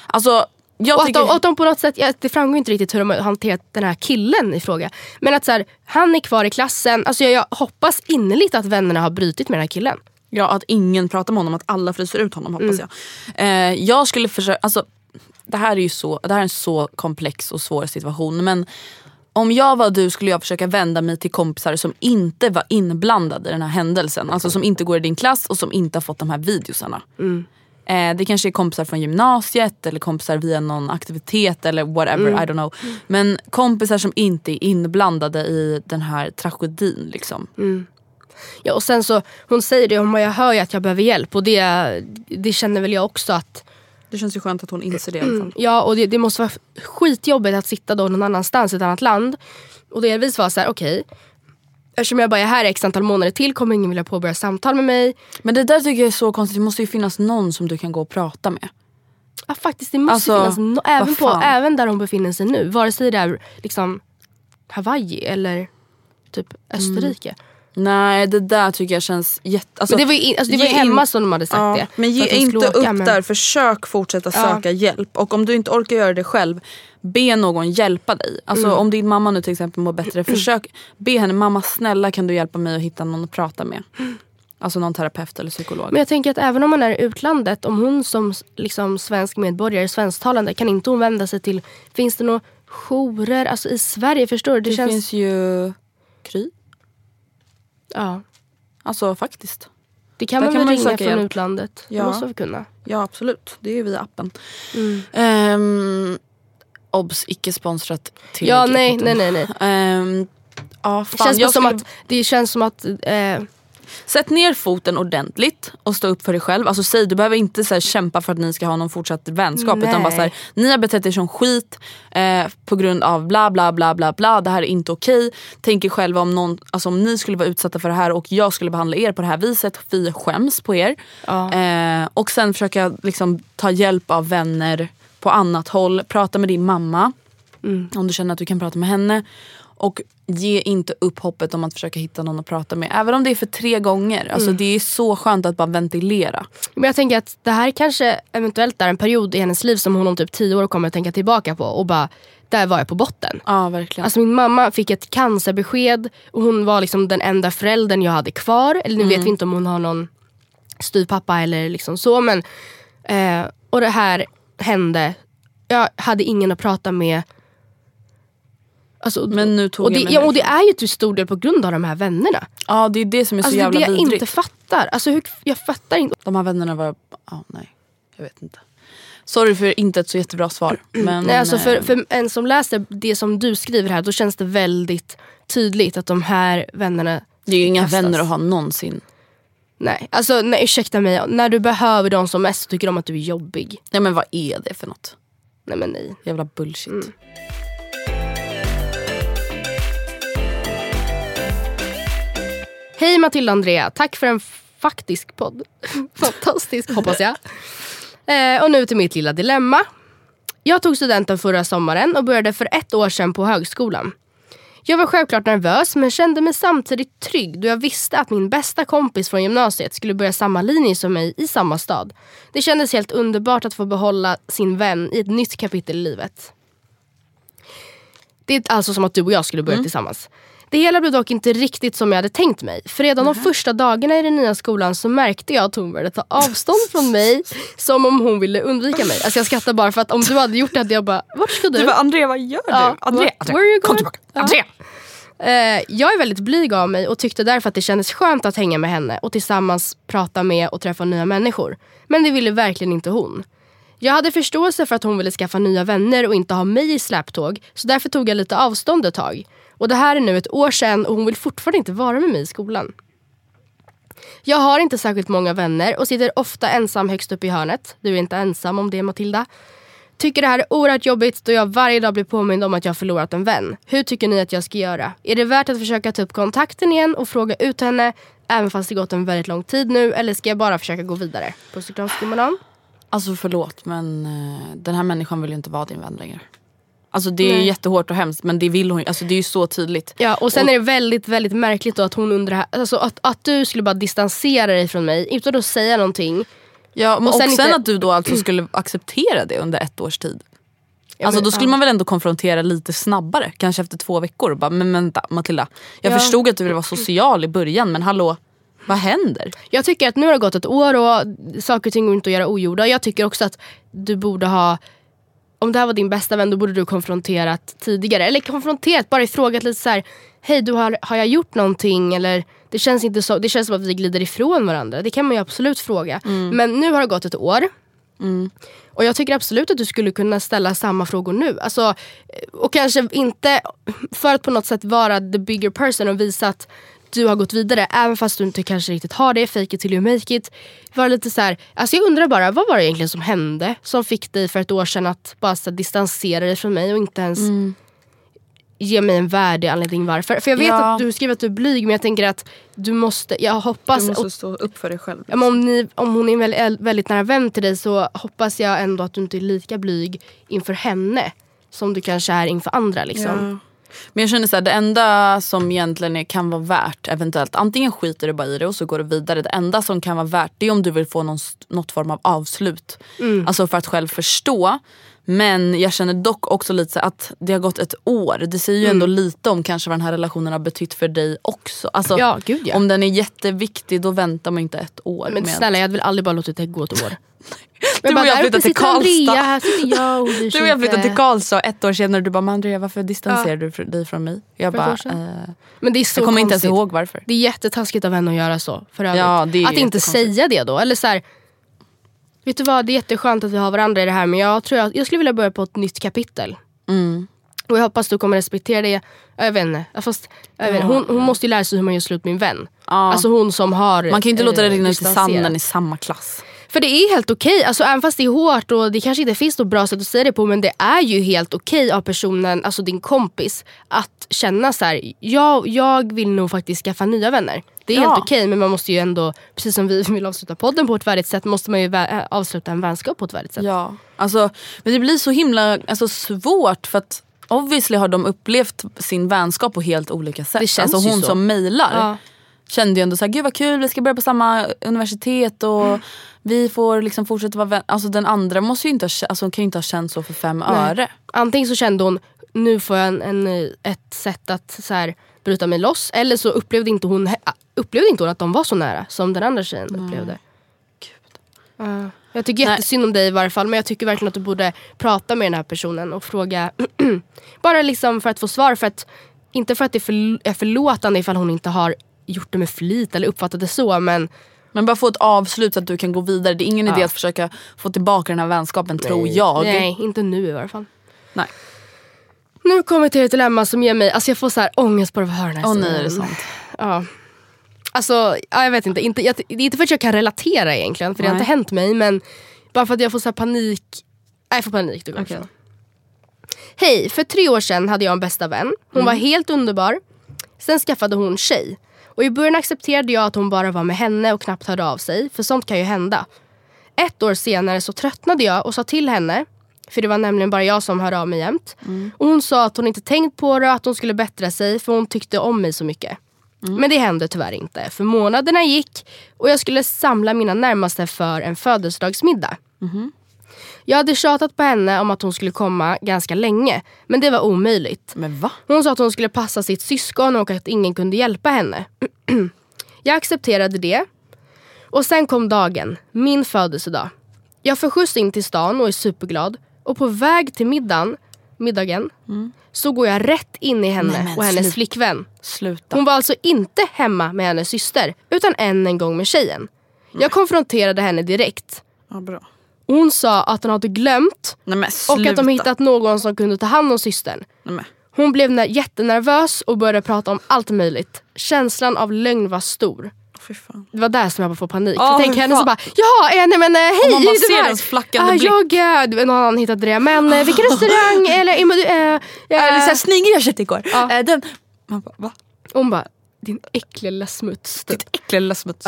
Alltså jag Och att, tycker... de, och att de på något sätt, ja, det framgår inte riktigt hur de har hanterat den här killen i fråga. Men att så här, han är kvar i klassen. Alltså jag, jag hoppas innerligt att vännerna har brutit med den här killen. Ja, att ingen pratar med honom, att alla fryser ut honom hoppas Mm. jag. Eh, jag skulle försöka, alltså det här är ju så, det här är en så komplex och svår situation men om jag var du skulle jag försöka vända mig till kompisar som inte var inblandade i den här händelsen. Alltså som inte går i din klass och som inte har fått de här videosarna. Mm. Eh, det kanske är kompisar från gymnasiet eller kompisar via någon aktivitet eller whatever, Mm. I don't know. Men kompisar som inte är inblandade i den här tragedin. Liksom. Ja, och sen så, hon säger det, hon bara, jag hör ju att jag behöver hjälp och det, det känner väl jag också att Det känns ju skönt att hon inser det i alla fall. Ja och det, det måste vara skitjobbigt att sitta då någon annanstans i ett annat land. Och delvis vara så här: okej. eftersom jag bara är här x antal månader till kommer ingen vilja påbörja samtal med mig. Men det där tycker jag är så konstigt. Det måste ju finnas någon som du kan gå och prata med. Ja faktiskt det måste Alltså, finnas, no, även, på, även där hon befinner sig nu. Vare sig det är liksom Hawaii eller typ Österrike. Nej det där tycker jag känns jätte... Alltså, men det var ju, in, alltså, det var ju ge in- hemma som de hade sagt Ja, det. Men ge inte åka, upp men- där, försök fortsätta Ja. söka hjälp. Och om du inte orkar göra det själv, be någon hjälpa dig. Alltså Mm. om din mamma nu till exempel mår bättre, försök be henne, mamma snälla kan du hjälpa mig att hitta någon att prata med. Alltså någon terapeut eller psykolog. Men jag tänker att även om man är i utlandet, om hon som liksom, svensk medborgare, svensktalande, kan inte hon vända sig till, finns det några jourer alltså, i Sverige? Förstår du? Det, det känns, finns ju Kry. Ja, Alltså faktiskt. det kan Där man kan väl man ringa från hjälp. utlandet? Det Ja. måste vi kunna. Ja absolut, det är ju via appen. Mm. Um, obs, icke sponsrat till Ja, nej, nej, nej. nej. Ehm, ja, Det fan, känns, jag som skulle- att, det känns som att... Eh, Sätt ner foten ordentligt och stå upp för dig själv. Alltså säg, du behöver inte så här, kämpa för att ni ska ha någon fortsatt vänskap. Nej. Utan bara så här, ni har betett er som skit eh, på grund av bla bla bla bla bla. Det här är inte okej. Tänk er själva om, någon, alltså, om ni skulle vara utsatta för det här och jag skulle behandla er på det här viset. Fy skäms på er. ja. Eh, och sen försöka liksom, ta hjälp av vänner på annat håll. Prata med din mamma. Om du känner att du kan prata med henne. Och ge inte upp hoppet om att försöka hitta någon att prata med. Även om det är för tre gånger. Alltså Det är så skönt att bara ventilera. Men jag tänker att det här kanske eventuellt är en period i hennes liv som hon om typ tio år kommer att tänka tillbaka på och bara, där var jag på botten. Ja verkligen. Alltså min mamma fick ett cancerbesked och hon var liksom den enda föräldern jag hade kvar. Eller nu vet vi inte om hon har någon styvpappa eller liksom så. Men, eh, och det här hände. Jag hade ingen att prata med. Alltså, Men nu tog och, det, ja, och det är ju till stor del på grund av de här vännerna. ja det är det som är så Alltså, det är jävla det jag vidrigt. inte fattar. Alltså, hur, jag fattar inte. De här vännerna var... Ja, nej. Jag vet inte. Sorry för inte ett så jättebra svar. <clears throat> Men, Nej, alltså för, eh, för en som läser det som du skriver här då känns det väldigt tydligt att de här vännerna det är ju inga kastas. vänner att ha någonsin. Nej, alltså nej, ursäkta mig. När du behöver dem som mest så tycker de att du är jobbig. Ja men vad är det för något? Nej men nej. Jävla bullshit. Mm. Hej Matilda och Andrea, tack för en faktisk podd. <laughs> Fantastisk hoppas jag. Eh, och nu till mitt lilla dilemma. Jag tog studenten förra sommaren och började för ett år sedan på högskolan. Jag var självklart nervös men kände mig samtidigt trygg då jag visste att min bästa kompis från gymnasiet skulle börja samma linje som mig i samma stad. Det kändes helt underbart att få behålla sin vän i ett nytt kapitel i livet. Det är alltså som att du och jag skulle börja tillsammans. Det hela blev dock inte riktigt som jag hade tänkt mig. För redan de första dagarna i den nya skolan så märkte jag att hon började ta avstånd från mig. <laughs> Som om hon ville undvika mig. Alltså jag skrattar bara för att om du hade gjort det hade jag bara, vart ska du? Andrea vad gör Ja, Andrea, where are you kom going? tillbaka. Ja. Andrea! Eh, jag är väldigt blyg av mig och tyckte därför att det kändes skönt att hänga med henne och tillsammans prata med och träffa nya människor. Men det ville verkligen inte hon. Jag hade förståelse för att hon ville skaffa nya vänner och inte ha mig i släptåg så därför tog jag lite avstånd ett tag. Och det här är nu ett år sedan och hon vill fortfarande inte vara med mig i skolan. Jag har inte särskilt många vänner och sitter ofta ensam högst upp i hörnet. Du är inte ensam om det Matilda. Tycker det här är oerhört jobbigt då jag varje dag blir påmind om att jag förlorat en vän. Hur tycker ni att jag ska göra? Är det värt att försöka ta upp kontakten igen och fråga ut henne även fast det gått en väldigt lång tid nu eller ska jag bara försöka gå vidare? Puss och kram. Alltså förlåt men eh, den här människan vill ju inte vara din vän längre. Alltså det är ju Nej. jättehårt och hemskt men det vill hon Alltså det är ju så tydligt. Ja, och sen är det väldigt, väldigt märkligt då att hon undrar, alltså att, att du skulle bara distansera dig från mig utan att säga någonting. Ja, och Och sen, sen inte- att du då alltså <clears throat> skulle acceptera det under ett års tid. Alltså då skulle man väl ändå konfrontera lite snabbare. Kanske efter två veckor. och Bara, men vänta Matilda. Jag Ja. förstod att du ville vara social i början men hallå, vad händer? Jag tycker att nu har det gått ett år och saker och ting går inte att göra ogjorda. Jag tycker också att du borde ha om det här var din bästa vän då borde du konfronterat tidigare. Eller konfronterat, bara frågat lite så här. Hej, du har, har jag gjort någonting? Eller det känns, inte så, det känns som att vi glider ifrån varandra. Det kan man ju absolut fråga. Men nu har det gått ett år. Och jag tycker absolut att du skulle kunna ställa samma frågor nu. Alltså, och kanske inte för att på något sätt vara the bigger person och visa att du har gått vidare. Även fast du inte kanske riktigt har det. Fake it till you make it. Var lite så här, alltså jag undrar bara, vad var det egentligen som hände? Som fick dig för ett år sedan att bara så här, distansera dig från mig och inte ens ge mig en värdig anledning varför. För jag vet Ja. att du skriver att du är blyg men jag tänker att du måste, jag hoppas och stå upp för dig själv. Ja, om, ni, om hon är en väldigt, väldigt nära vän till dig så hoppas jag ändå att du inte är lika blyg inför henne som du kanske är inför andra. Liksom. Men jag känner så här, det enda som egentligen kan vara värt eventuellt, antingen skiter du bara i det och så går du vidare. Det enda som kan vara värt det är om du vill få någon, något form av avslut. Alltså för att själv förstå. Men jag känner dock också lite så att det har gått ett år. Det säger ju ändå lite om kanske vad den här relationen har betytt för dig också. Alltså, Ja, gud ja. Om den är jätteviktig då väntar man inte ett år. Men med snälla jag hade väl aldrig bara låtit det gå ett år. Du och jag flyttade till Karlstad. jag och Du och jag flyttade till Karlstad ett år senare du bara men Andrea varför distanserar du fr- dig från mig? Jag bara eh, Men det är så jag kommer inte ens konstigt. ihåg varför. Det är jättetaskigt av henne att göra så. För övrigt. Ja, att inte säga det då. Eller så här, vet du vad, det är jätteskönt att vi har varandra i det här men jag tror jag, jag skulle vilja börja på ett nytt kapitel. Mm. Och jag hoppas du kommer respektera det. Ja, Jag vet inte. Fast, jag vet inte. Hon, hon måste ju lära sig hur man gör slut med en vän. Ja. Alltså hon som har Man kan ju inte låta det eh, rinna ut i sanden i samma klass. För det är helt okej, alltså, även fast det är hårt och det kanske inte finns något bra sätt att säga det på men det är ju helt okej av personen, alltså din kompis att känna så här: jag, jag vill nog faktiskt skaffa nya vänner. Det är Ja. helt okej men man måste ju ändå, precis som vi <laughs> vill avsluta podden på ett värdigt sätt måste man ju äh, avsluta en vänskap på ett värdigt sätt. Ja. Alltså, men det blir så himla alltså, svårt för att obviously har de upplevt sin vänskap på helt olika sätt. Det känns alltså ju hon så. som mejlar Ja. kände ju ändå såhär, gud vad kul vi ska börja på samma universitet och Mm. Vi får liksom fortsätta vara vänner. Alltså den andra måste ju inte ha, alltså, hon kan ju inte ha känt så för fem Nej. öre. Antingen så kände hon, nu får jag en, en, ett sätt att så här, bryta mig loss. Eller så upplevde inte, hon, upplevde inte hon att de var så nära som den andra tjejen upplevde. Ja. jag tycker Nej. jättesynd om dig i varje fall men jag tycker verkligen att du borde prata med den här personen och fråga <clears throat> Bara liksom för att få svar. För att, inte för att det är, förl- är förlåtande ifall hon inte har gjort det med flit eller uppfattat det så men Men bara få ett avslut så att du kan gå vidare. Det är ingen idé att försöka få tillbaka den här vänskapen tror jag. Nej, inte nu i varje fall. Nej. Nu kommer vi till ett dilemma som ger mig, alltså jag får så här ångest bara av att höra den här Åh nej, är det sant? Ja. Alltså, ja, jag vet inte. inte jag, det är inte för att jag kan relatera egentligen, för det har Nej. inte hänt mig. Men bara för att jag får så här panik. Nej, jag får panik. Det går så. Hej, för tre år sedan hade jag en bästa vän. Hon var helt underbar. Sen skaffade hon tjej. Och i början accepterade jag att hon bara var med henne och knappt hörde av sig. För sånt kan ju hända. Ett år senare så tröttnade jag och sa till henne. För det var nämligen bara jag som hörde av mig jämt. Och hon sa att hon inte tänkt på det och att hon skulle bättra sig för hon tyckte om mig så mycket. Men det hände tyvärr inte. För månaderna gick och jag skulle samla mina närmaste för en födelsedagsmiddag. Jag hade tjatat på henne om att hon skulle komma ganska länge. Men det var omöjligt. Men va? Hon sa att hon skulle passa sitt syskon och att ingen kunde hjälpa henne. <clears throat> jag accepterade det. Och sen kom dagen, min födelsedag. Jag får skjuts in till stan och är superglad. Och på väg till middagen, middagen så går jag rätt in i henne Nej, men och hennes flickvän. Sluta. Hon var alltså inte hemma med hennes syster utan än en gång med tjejen. Jag konfronterade henne direkt. Ja, bra. Hon sa att hon hade glömt Nej och att de hittat någon som kunde ta hand om systern. Nej. Hon blev ner- jättenervös och började prata om allt möjligt. Känslan av lögn var stor. Det var där som jag bara får panik. Åh, jag tänker henne så fan. bara, ja eh, nej men eh, hej man bara ser var- hennes flackande ah, blick. Jag, eh, du vet, någon annan hittade det. Men eh, vilken <laughs> restaurang eller... Eh, eh, Eller såhär, snygg jag köpte igår. Eh, den. Man bara, va? hon bara, din äckliga lilla smuts. Ditt äckliga lilla smuts.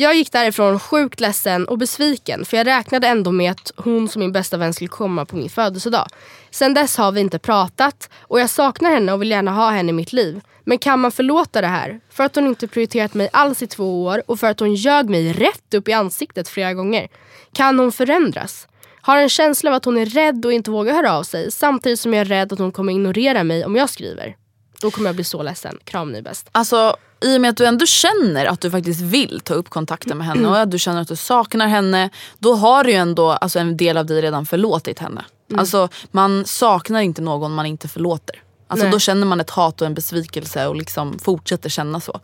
Jag gick därifrån sjukt ledsen och besviken för jag räknade ändå med att hon som min bästa vän skulle komma på min födelsedag. Sen dess har vi inte pratat och jag saknar henne och vill gärna ha henne i mitt liv. Men kan man förlåta det här? För att hon inte prioriterat mig alls i två år och för att hon ljög mig rätt upp i ansiktet flera gånger. Kan hon förändras? Har en känsla av att hon är rädd och inte vågar höra av sig samtidigt som jag är rädd att hon kommer ignorera mig om jag skriver. Då kommer jag bli så ledsen. Kram ni bäst. Alltså i och med att du ändå känner att du faktiskt vill ta upp kontakten med henne och att du känner att du saknar henne. Då har du ju ändå alltså, en del av dig redan förlåtit henne. Alltså man saknar inte någon man inte förlåter. Alltså Nej. då känner man ett hat och en besvikelse och liksom fortsätter känna så.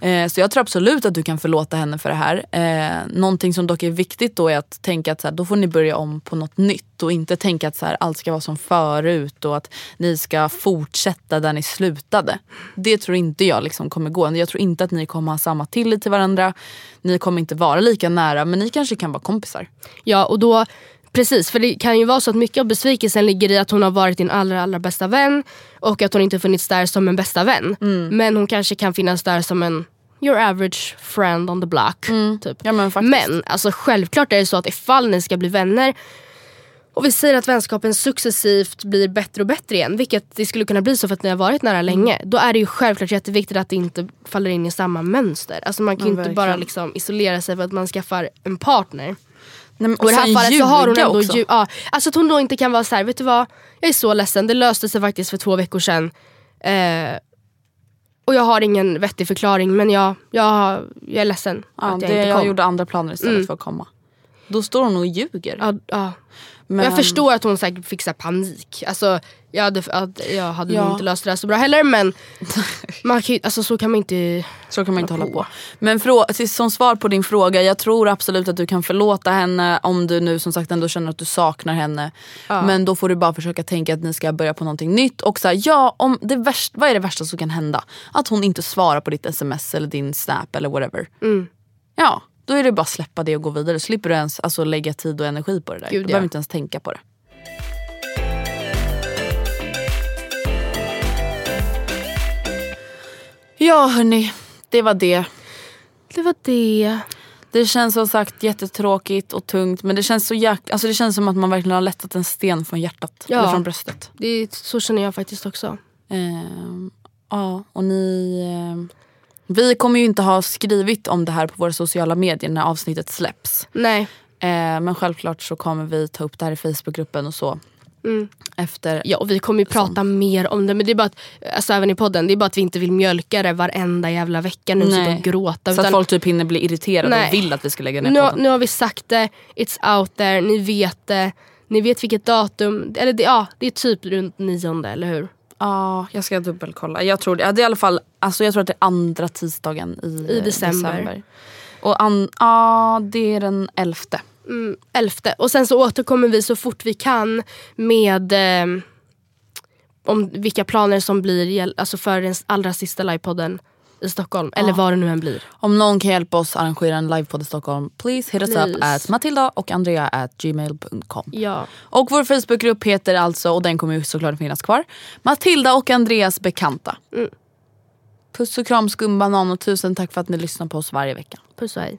Eh, så jag tror absolut att du kan förlåta henne för det här. Eh, någonting som dock är viktigt då är att tänka att så här, då får ni börja om på något nytt och inte tänka att så här, allt ska vara som förut och att ni ska fortsätta där ni slutade. Det tror inte jag liksom kommer gå. Jag tror inte att ni kommer ha samma tillit till varandra. Ni kommer inte vara lika nära men ni kanske kan vara kompisar. Ja och då Precis, för det kan ju vara så att mycket av besvikelsen ligger i att hon har varit din allra, allra bästa vän och att hon inte funnits där som en bästa vän. Mm. Men hon kanske kan finnas där som en your average friend on the block. Typ. Mm. Ja, men men alltså, självklart är det så att ifall ni ska bli vänner och vi säger att vänskapen successivt blir bättre och bättre igen, vilket det skulle kunna bli så för att ni har varit nära länge. Mm. Då är det ju självklart jätteviktigt att det inte faller in i samma mönster. Alltså man kan ju Ja, inte bara liksom isolera sig för att man skaffar en partner. Nej, men, Och i det här fallet så har hon ändå också. lju- ja, Alltså att hon då inte kan vara så här, vet du vad? Jag är så ledsen, det löste sig faktiskt för två veckor sedan. Eh, och jag har ingen vettig förklaring men jag, jag, jag är ledsen Ja, att jag det, inte jag kom. gjorde andra planer istället Mm. för att komma. Då står hon och ljuger. Ja, ja. Men- Jag förstår att hon säkert fick så panik. Alltså, jag hade, att jag hade Ja. inte löst det här så bra heller men <laughs> man kan, alltså, så kan man inte... Så kan man inte hålla på. på. Men frå- som svar på din fråga, jag tror absolut att du kan förlåta henne om du nu som sagt ändå känner att du saknar henne. Men då får du bara försöka tänka att ni ska börja på någonting nytt. Och så här, ja, om det värst, vad är det värsta som kan hända? Att hon inte svarar på ditt sms eller din snap eller whatever. Mm. Ja, då är det bara att släppa det och gå vidare. Slipper du ens alltså, lägga tid och energi på det där. Gud, du ja. behöver inte ens tänka på det. Ja hörni, det var det. Det var det. Det känns som sagt jättetråkigt och tungt men det känns så jäk... alltså det känns som att man verkligen har lättat en sten från hjärtat. Ja. Eller från bröstet. Det så känner jag faktiskt också. Ehm, ja och ni... ehm, vi kommer ju inte ha skrivit om det här på våra sociala medier när avsnittet släpps. Nej. Ehm, men självklart så kommer vi ta upp det här i Facebookgruppen och så. Mm. Efter... Ja, och vi kommer ju prata mer om det. Men det är bara att, alltså även i podden, det är bara att vi inte vill mjölka det varenda jävla vecka nu sitta och gråta. Så att folk typ hinner bli irriterade Nej. och vill att vi ska lägga ner nu, podden. nu har vi sagt det, it's out there, ni vet det. Ni vet vilket datum, eller det, ja, det är typ runt nionde, eller hur? Ja, jag ska dubbelkolla. Jag tror, det, ja, det är i alla fall, alltså jag tror att det är andra tisdagen i, I eh, december. Och an, ja, det är den elfte. Mm, elfte. Och sen så återkommer vi så fort vi kan med eh, om vilka planer som blir alltså för den allra sista livepodden i Stockholm. Eller vad det nu än blir. Om någon kan hjälpa oss arrangera en livepodd i Stockholm, please hit us up Please. at matilda och andrea at gmail.com. Ja. Och vår Facebookgrupp heter alltså, och den kommer ju såklart finnas kvar, Matilda och Andreas bekanta. Mm. Puss och kram skumbanan och tusen tack för att ni lyssnar på oss varje vecka. Puss och hej.